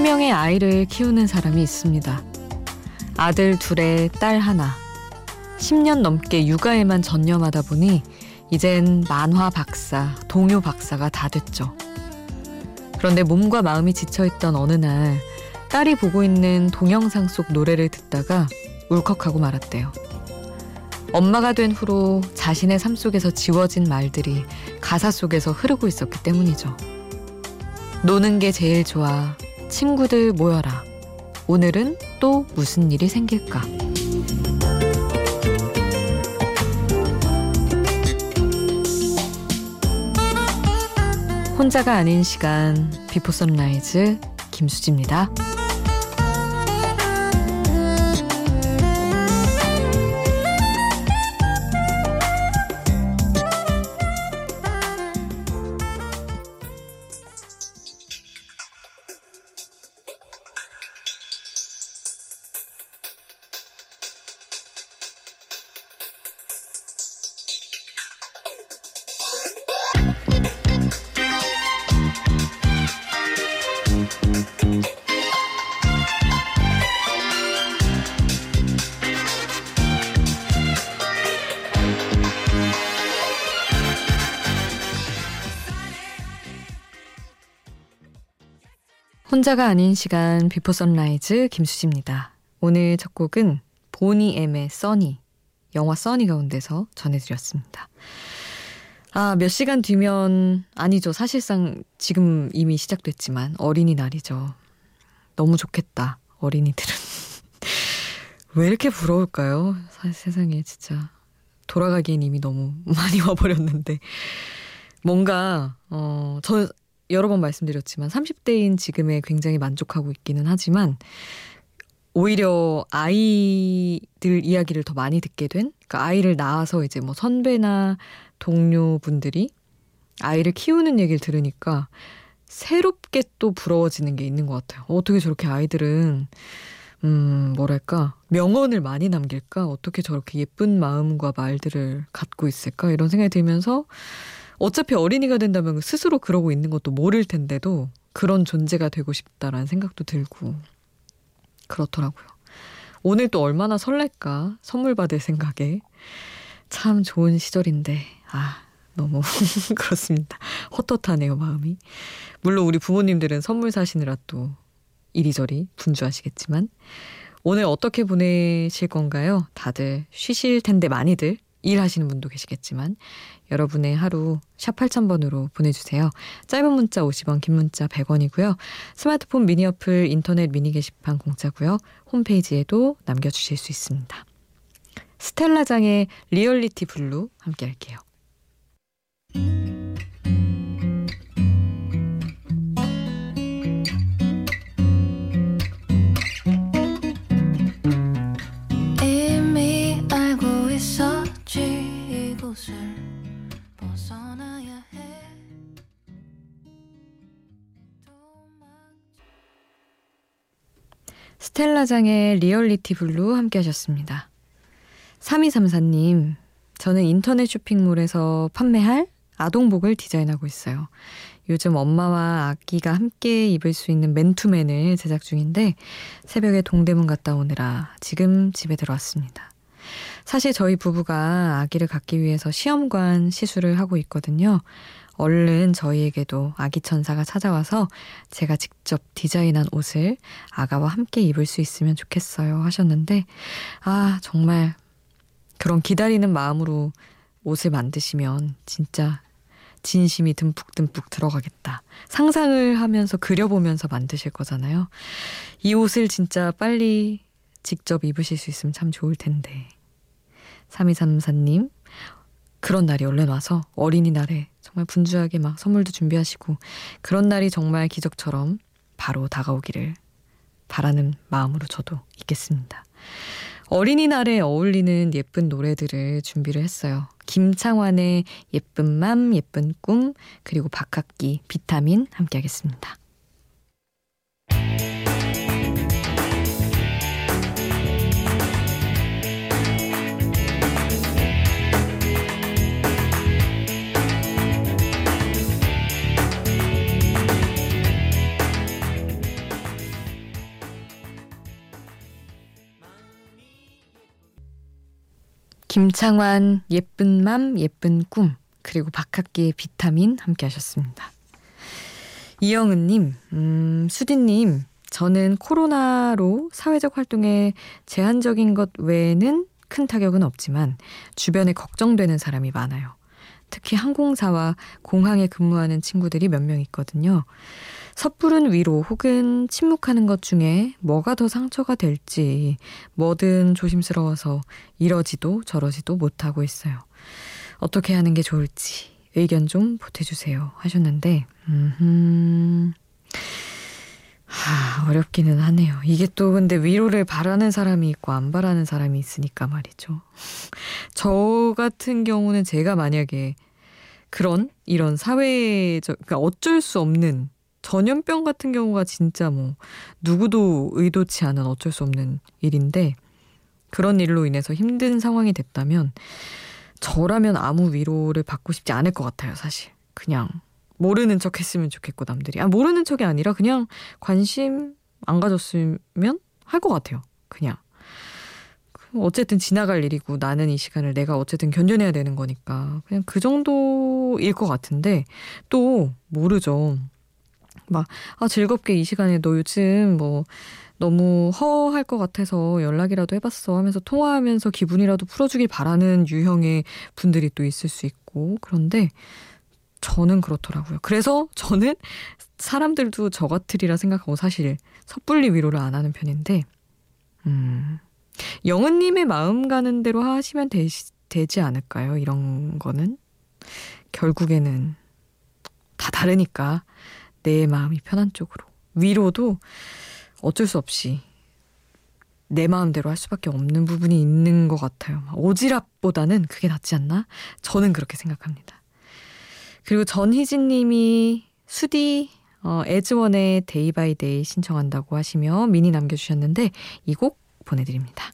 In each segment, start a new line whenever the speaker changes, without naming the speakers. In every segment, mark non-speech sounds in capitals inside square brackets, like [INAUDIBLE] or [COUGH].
3명의 아이를 키우는 사람이 있습니다. 아들 둘에 딸 하나. 10년 넘게 육아에만 전념하다 보니 이젠 만화 박사, 동요 박사가 다 됐죠. 그런데 몸과 마음이 지쳐있던 어느 날 딸이 보고 있는 동영상 속 노래를 듣다가 울컥하고 말았대요. 엄마가 된 후로 자신의 삶 속에서 지워진 말들이 가사 속에서 흐르고 있었기 때문이죠. 노는 게 제일 좋아. 친구들 모여라. 오늘은 또 무슨 일이 생길까? 혼자가 아닌 시간 Before Sunrise 김수지입니다. 혼자가 아닌 시간 Before Sunrise 김수지입니다. 오늘 첫 곡은 Boney M의 Sunny 영화 써니 가운데서 전해드렸습니다. 아, 몇 시간 뒤면 아니죠. 사실상 지금 이미 시작됐지만 어린이날이죠. 너무 좋겠다. 어린이들은 [LAUGHS] 왜 이렇게 부러울까요? 세상에 진짜 돌아가기엔 이미 너무 [LAUGHS] 많이 와버렸는데 뭔가 어 저 여러 번 말씀드렸지만 30대인 지금에 굉장히 만족하고 있기는 하지만 오히려 아이들 이야기를 더 많이 듣게 된 그러니까 아이를 낳아서 이제 뭐 선배나 동료분들이 아이를 키우는 얘기를 들으니까 새롭게 또 부러워지는 게 있는 것 같아요. 어떻게 저렇게 아이들은 음, 뭐랄까, 명언을 많이 남길까? 어떻게 저렇게 예쁜 마음과 말들을 갖고 있을까? 이런 생각이 들면서 어차피 어린이가 된다면 스스로 그러고 있는 것도 모를 텐데도 그런 존재가 되고 싶다라는 생각도 들고 그렇더라고요. 오늘 또 얼마나 설렐까 선물 받을 생각에 참 좋은 시절인데 아 너무 [LAUGHS] 그렇습니다. 헛헛하네요 마음이. 물론 우리 부모님들은 선물 사시느라 또 이리저리 분주하시겠지만 오늘 어떻게 보내실 건가요? 다들 쉬실 텐데 많이들 일하시는 분도 계시겠지만 여러분의 하루 샵 8000번으로 보내주세요. 짧은 문자 50원, 긴 문자 100원이고요. 스마트폰 미니 어플, 인터넷 미니 게시판 공짜고요. 홈페이지에도 남겨주실 수 있습니다. 스텔라장의 Reality Blue 함께 할게요. 스텔라장의 Reality Blue 함께 하셨습니다. 3234님, 저는 인터넷 쇼핑몰에서 판매할 아동복을 디자인하고 있어요. 요즘 엄마와 아기가 함께 입을 수 있는 맨투맨을 제작 중인데 새벽에 동대문 갔다 오느라 지금 집에 들어왔습니다. 사실 저희 부부가 아기를 갖기 위해서 시험관 시술을 하고 있거든요. 얼른 저희에게도 아기 천사가 찾아와서 제가 직접 디자인한 옷을 아가와 함께 입을 수 있으면 좋겠어요 하셨는데 아 정말 그런 기다리는 마음으로 옷을 만드시면 진짜 진심이 듬뿍듬뿍 들어가겠다. 상상을 하면서 그려보면서 만드실 거잖아요. 이 옷을 진짜 빨리 직접 입으실 수 있으면 참 좋을 텐데. 3234님, 그런 날이 얼른 와서 어린이날에 정말 분주하게 막 선물도 준비하시고 그런 날이 정말 기적처럼 바로 다가오기를 바라는 마음으로 저도 있겠습니다. 어린이날에 어울리는 예쁜 노래들을 준비를 했어요. 김창완의 예쁜 맘, 예쁜 꿈, 그리고 박학기, 비타민 함께 하겠습니다. 김창완 예쁜 맘 예쁜 꿈 그리고 박학기의 비타민 함께 하셨습니다. 이영은 님, 음, 수디 님, 저는 코로나로 사회적 활동에 제한적인 것 외에는 큰 타격은 없지만 주변에 걱정되는 사람이 많아요. 특히 항공사와 공항에 근무하는 친구들이 몇 명 있거든요. 섣부른 위로 혹은 침묵하는 것 중에 뭐가 더 상처가 될지 뭐든 조심스러워서 이러지도 저러지도 못하고 있어요. 어떻게 하는 게 좋을지 의견 좀 보태주세요 하셨는데, 음, 하, 어렵기는 하네요. 이게 또 근데 위로를 바라는 사람이 있고 안 바라는 사람이 있으니까 말이죠. 저 같은 경우는 제가 만약에 그런 이런 사회적, 그러니까 어쩔 수 없는 전염병 같은 경우가 진짜 뭐 누구도 의도치 않은 어쩔 수 없는 일인데 그런 일로 인해서 힘든 상황이 됐다면 저라면 아무 위로를 받고 싶지 않을 것 같아요, 사실. 그냥 모르는 척 했으면 좋겠고 남들이. 아, 모르는 척이 아니라 그냥 관심 안 가졌으면 할 것 같아요. 그냥. 어쨌든 지나갈 일이고 나는 이 시간을 내가 어쨌든 견뎌내야 되는 거니까 그냥 그 정도일 것 같은데 또 모르죠. 막, 아, 즐겁게 이 시간에 너 요즘 뭐, 너무 허할 것 같아서 연락이라도 해봤어 하면서 통화하면서 기분이라도 풀어주길 바라는 유형의 분들이 또 있을 수 있고, 그런데 저는 그렇더라고요. 그래서 저는 사람들도 저 같으리라 생각하고 사실 섣불리 위로를 안 하는 편인데, 음, 영은님의 마음 가는 대로 하시면 되, 되지 않을까요? 이런 거는. 결국에는 다 다르니까 내 마음이 편한 쪽으로. 위로도 어쩔 수 없이 내 마음대로 할 수밖에 없는 부분이 있는 것 같아요. 오지랖보다는 그게 낫지 않나? 저는 그렇게 생각합니다. 그리고 전희진 님이 수디 어, 애즈원의 Day By Day 신청한다고 하시며 미니 남겨주셨는데 이 곡 보내드립니다.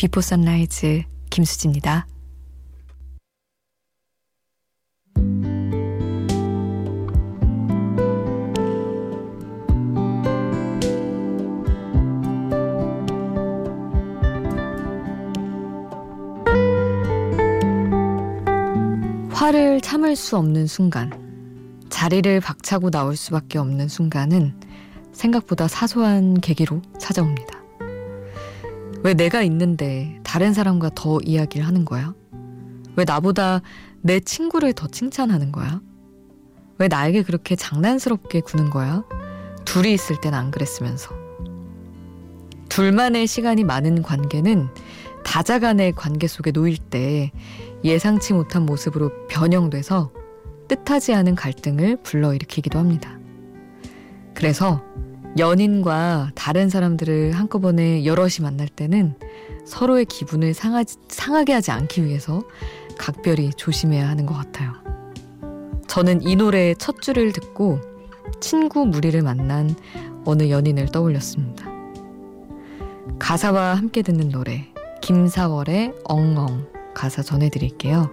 비포 선라이즈 김수지입니다. 화를 참을 수 없는 순간, 자리를 박차고 나올 수밖에 없는 순간은 생각보다 사소한 계기로 찾아옵니다. 왜 내가 있는데 다른 사람과 더 이야기를 하는 거야? 왜 나보다 내 친구를 더 칭찬하는 거야? 왜 나에게 그렇게 장난스럽게 구는 거야? 둘이 있을 땐 안 그랬으면서. 둘만의 시간이 많은 관계는 다자간의 관계 속에 놓일 때 예상치 못한 모습으로 변형돼서 뜻하지 않은 갈등을 불러일으키기도 합니다. 그래서 연인과 다른 사람들을 한꺼번에 여럿이 만날 때는 서로의 기분을 상하, 상하게 하지 않기 위해서 각별히 조심해야 하는 것 같아요. 저는 이 노래의 첫 줄을 듣고 친구 무리를 만난 어느 연인을 떠올렸습니다. 가사와 함께 듣는 노래 김사월의 엉엉 가사 전해드릴게요.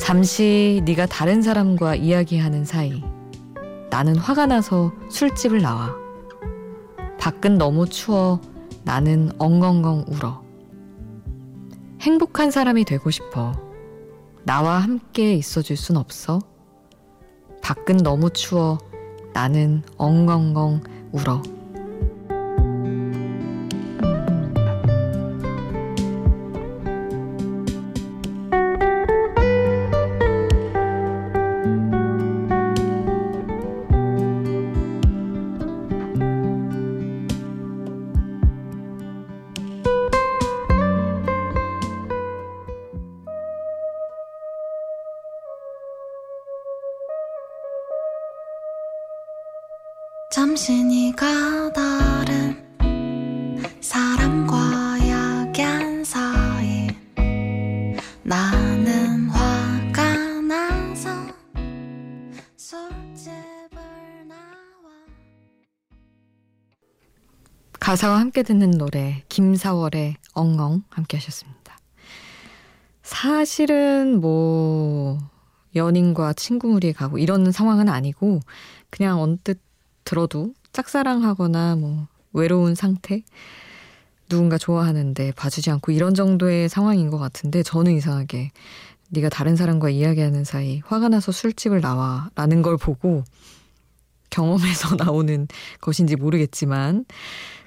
잠시 네가 다른 사람과 이야기하는 사이 나는 화가 나서 술집을 나와. 밖은 너무 추워 나는 엉엉엉 울어. 행복한 사람이 되고 싶어. 나와 함께 있어줄 순 없어. 밖은 너무 추워 나는 엉엉엉 울어.
네가 다른 사람과 약연 사이 나는 화가 나서 술집을 나와
가사와 함께 듣는 노래 김사월의 엉엉 함께 하셨습니다. 사실은 뭐 연인과 친구무리에 가고 이런 상황은 아니고 그냥 언뜻 들어도 짝사랑하거나 뭐 외로운 상태 누군가 좋아하는데 봐주지 않고 이런 정도의 상황인 것 같은데 저는 이상하게 네가 다른 사람과 이야기하는 사이 화가 나서 술집을 나와라는 걸 보고 경험에서 [LAUGHS] 나오는 것인지 모르겠지만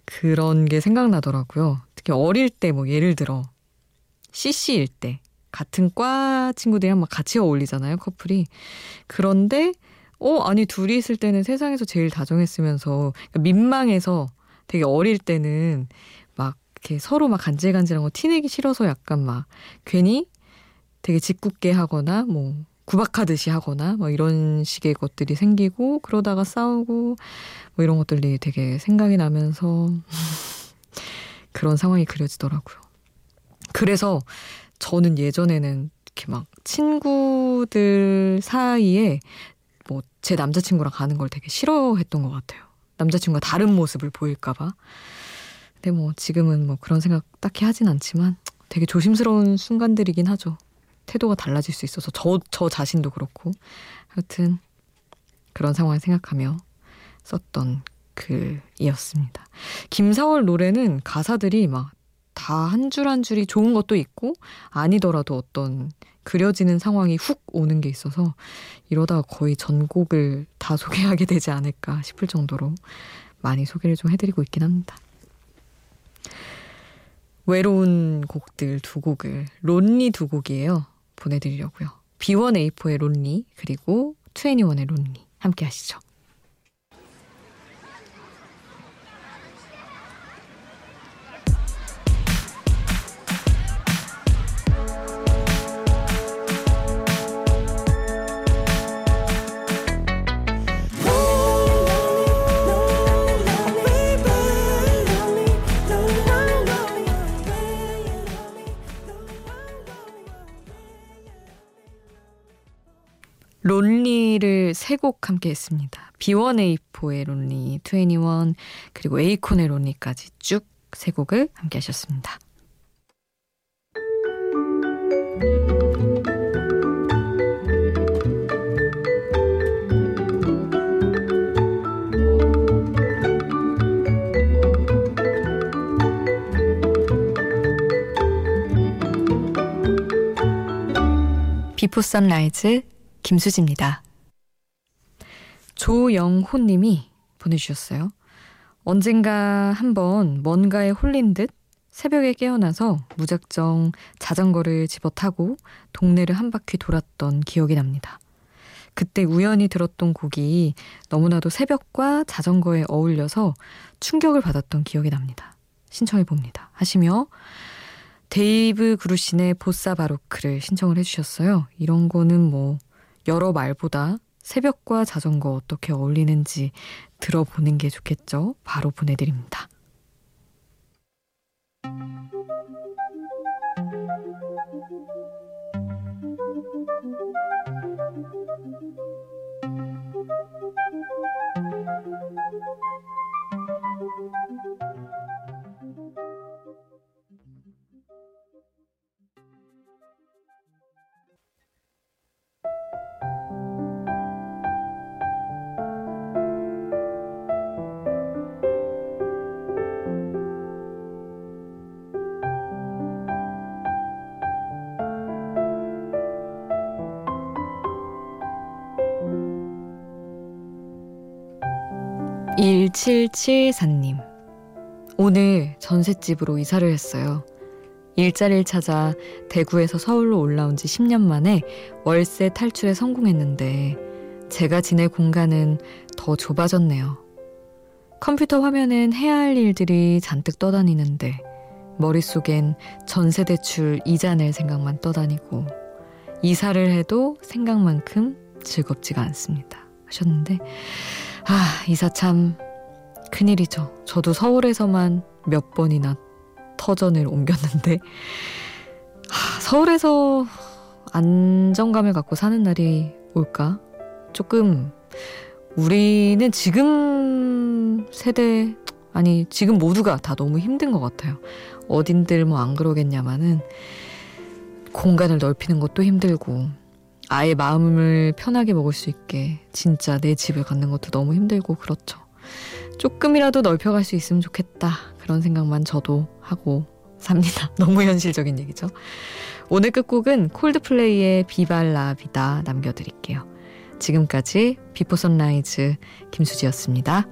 그런 게 생각나더라고요. 특히 어릴 때 뭐 예를 들어 CC일 때 같은 과 친구들이랑 막 같이 어울리잖아요, 커플이. 그런데 어 아니 둘이 있을 때는 세상에서 제일 다정했으면서 그러니까 민망해서 되게 어릴 때는 막 이렇게 서로 막 간질간질한 거 티내기 싫어서 약간 막 괜히 되게 짓궂게 하거나 뭐 구박하듯이 하거나 뭐 이런 식의 것들이 생기고 그러다가 싸우고 뭐 이런 것들이 되게 생각이 나면서 [LAUGHS] 그런 상황이 그려지더라고요. 그래서 저는 예전에는 이렇게 막 친구들 사이에 뭐 제 남자친구랑 가는 걸 되게 싫어했던 것 같아요. 남자친구가 다른 모습을 보일까봐. 근데 뭐 지금은 뭐 그런 생각 딱히 하진 않지만 되게 조심스러운 순간들이긴 하죠. 태도가 달라질 수 있어서 저, 저 자신도 그렇고. 하여튼 그런 상황을 생각하며 썼던 글이었습니다. 김사월 노래는 가사들이 막 다 한 줄한 줄이 좋은 것도 있고 아니더라도 어떤 그려지는 상황이 훅 오는 게 있어서 이러다가 거의 전곡을 다 소개하게 되지 않을까 싶을 정도로 많이 소개를 좀 해드리고 있긴 합니다. 외로운 곡들 두 곡을 론리 두 곡이에요. 보내드리려고요. B1A4의 론리 그리고 21의 론리 함께 하시죠. 세곡 함께 했습니다. B1A4의 론리, 21, 그리고 에이콘의 론리까지 쭉 세 곡을 함께 하셨습니다. Before Sunrise 김수지입니다. 조영호 님이 보내주셨어요. 언젠가 한번 뭔가에 홀린 듯 새벽에 깨어나서 무작정 자전거를 집어 타고 동네를 한 바퀴 돌았던 기억이 납니다. 그때 우연히 들었던 곡이 너무나도 새벽과 자전거에 어울려서 충격을 받았던 기억이 납니다. 신청해 봅니다. 하시며 데이브 그루신의 Bossa Baroque를 신청을 해주셨어요. 이런 거는 뭐 여러 말보다 새벽과 자전거 어떻게 어울리는지 들어보는 게 좋겠죠? 바로 보내드립니다. (1774님) 오늘 전셋집으로 이사를 했어요. 일자리를 찾아 대구에서 서울로 올라온 지 10년 만에 월세 탈출에 성공했는데 제가 지낼 공간은 더 좁아졌네요. 컴퓨터 화면엔 해야 할 일들이 잔뜩 떠다니는데 머릿속엔 전세 대출 이자 낼 생각만 떠다니고 이사를 해도 생각만큼 즐겁지가 않습니다. 하셨는데 아 이사 참 큰일이죠. 저도 서울에서만 몇 번이나 터전을 옮겼는데, 하, 서울에서 안정감을 갖고 사는 날이 올까? 조금, 우리는 지금 세대, 아니, 지금 모두가 다 너무 힘든 것 같아요. 어딘들 뭐 안 그러겠냐마는, 공간을 넓히는 것도 힘들고, 아예 마음을 편하게 먹을 수 있게 진짜 내 집을 갖는 것도 너무 힘들고 그렇죠. 조금이라도 넓혀갈 수 있으면 좋겠다. 그런 생각만 저도 하고 삽니다. [LAUGHS] 너무 현실적인 얘기죠. 오늘 끝곡은 콜드플레이의 Viva La Vida 남겨드릴게요. 지금까지 Before Sunrise 김수지였습니다.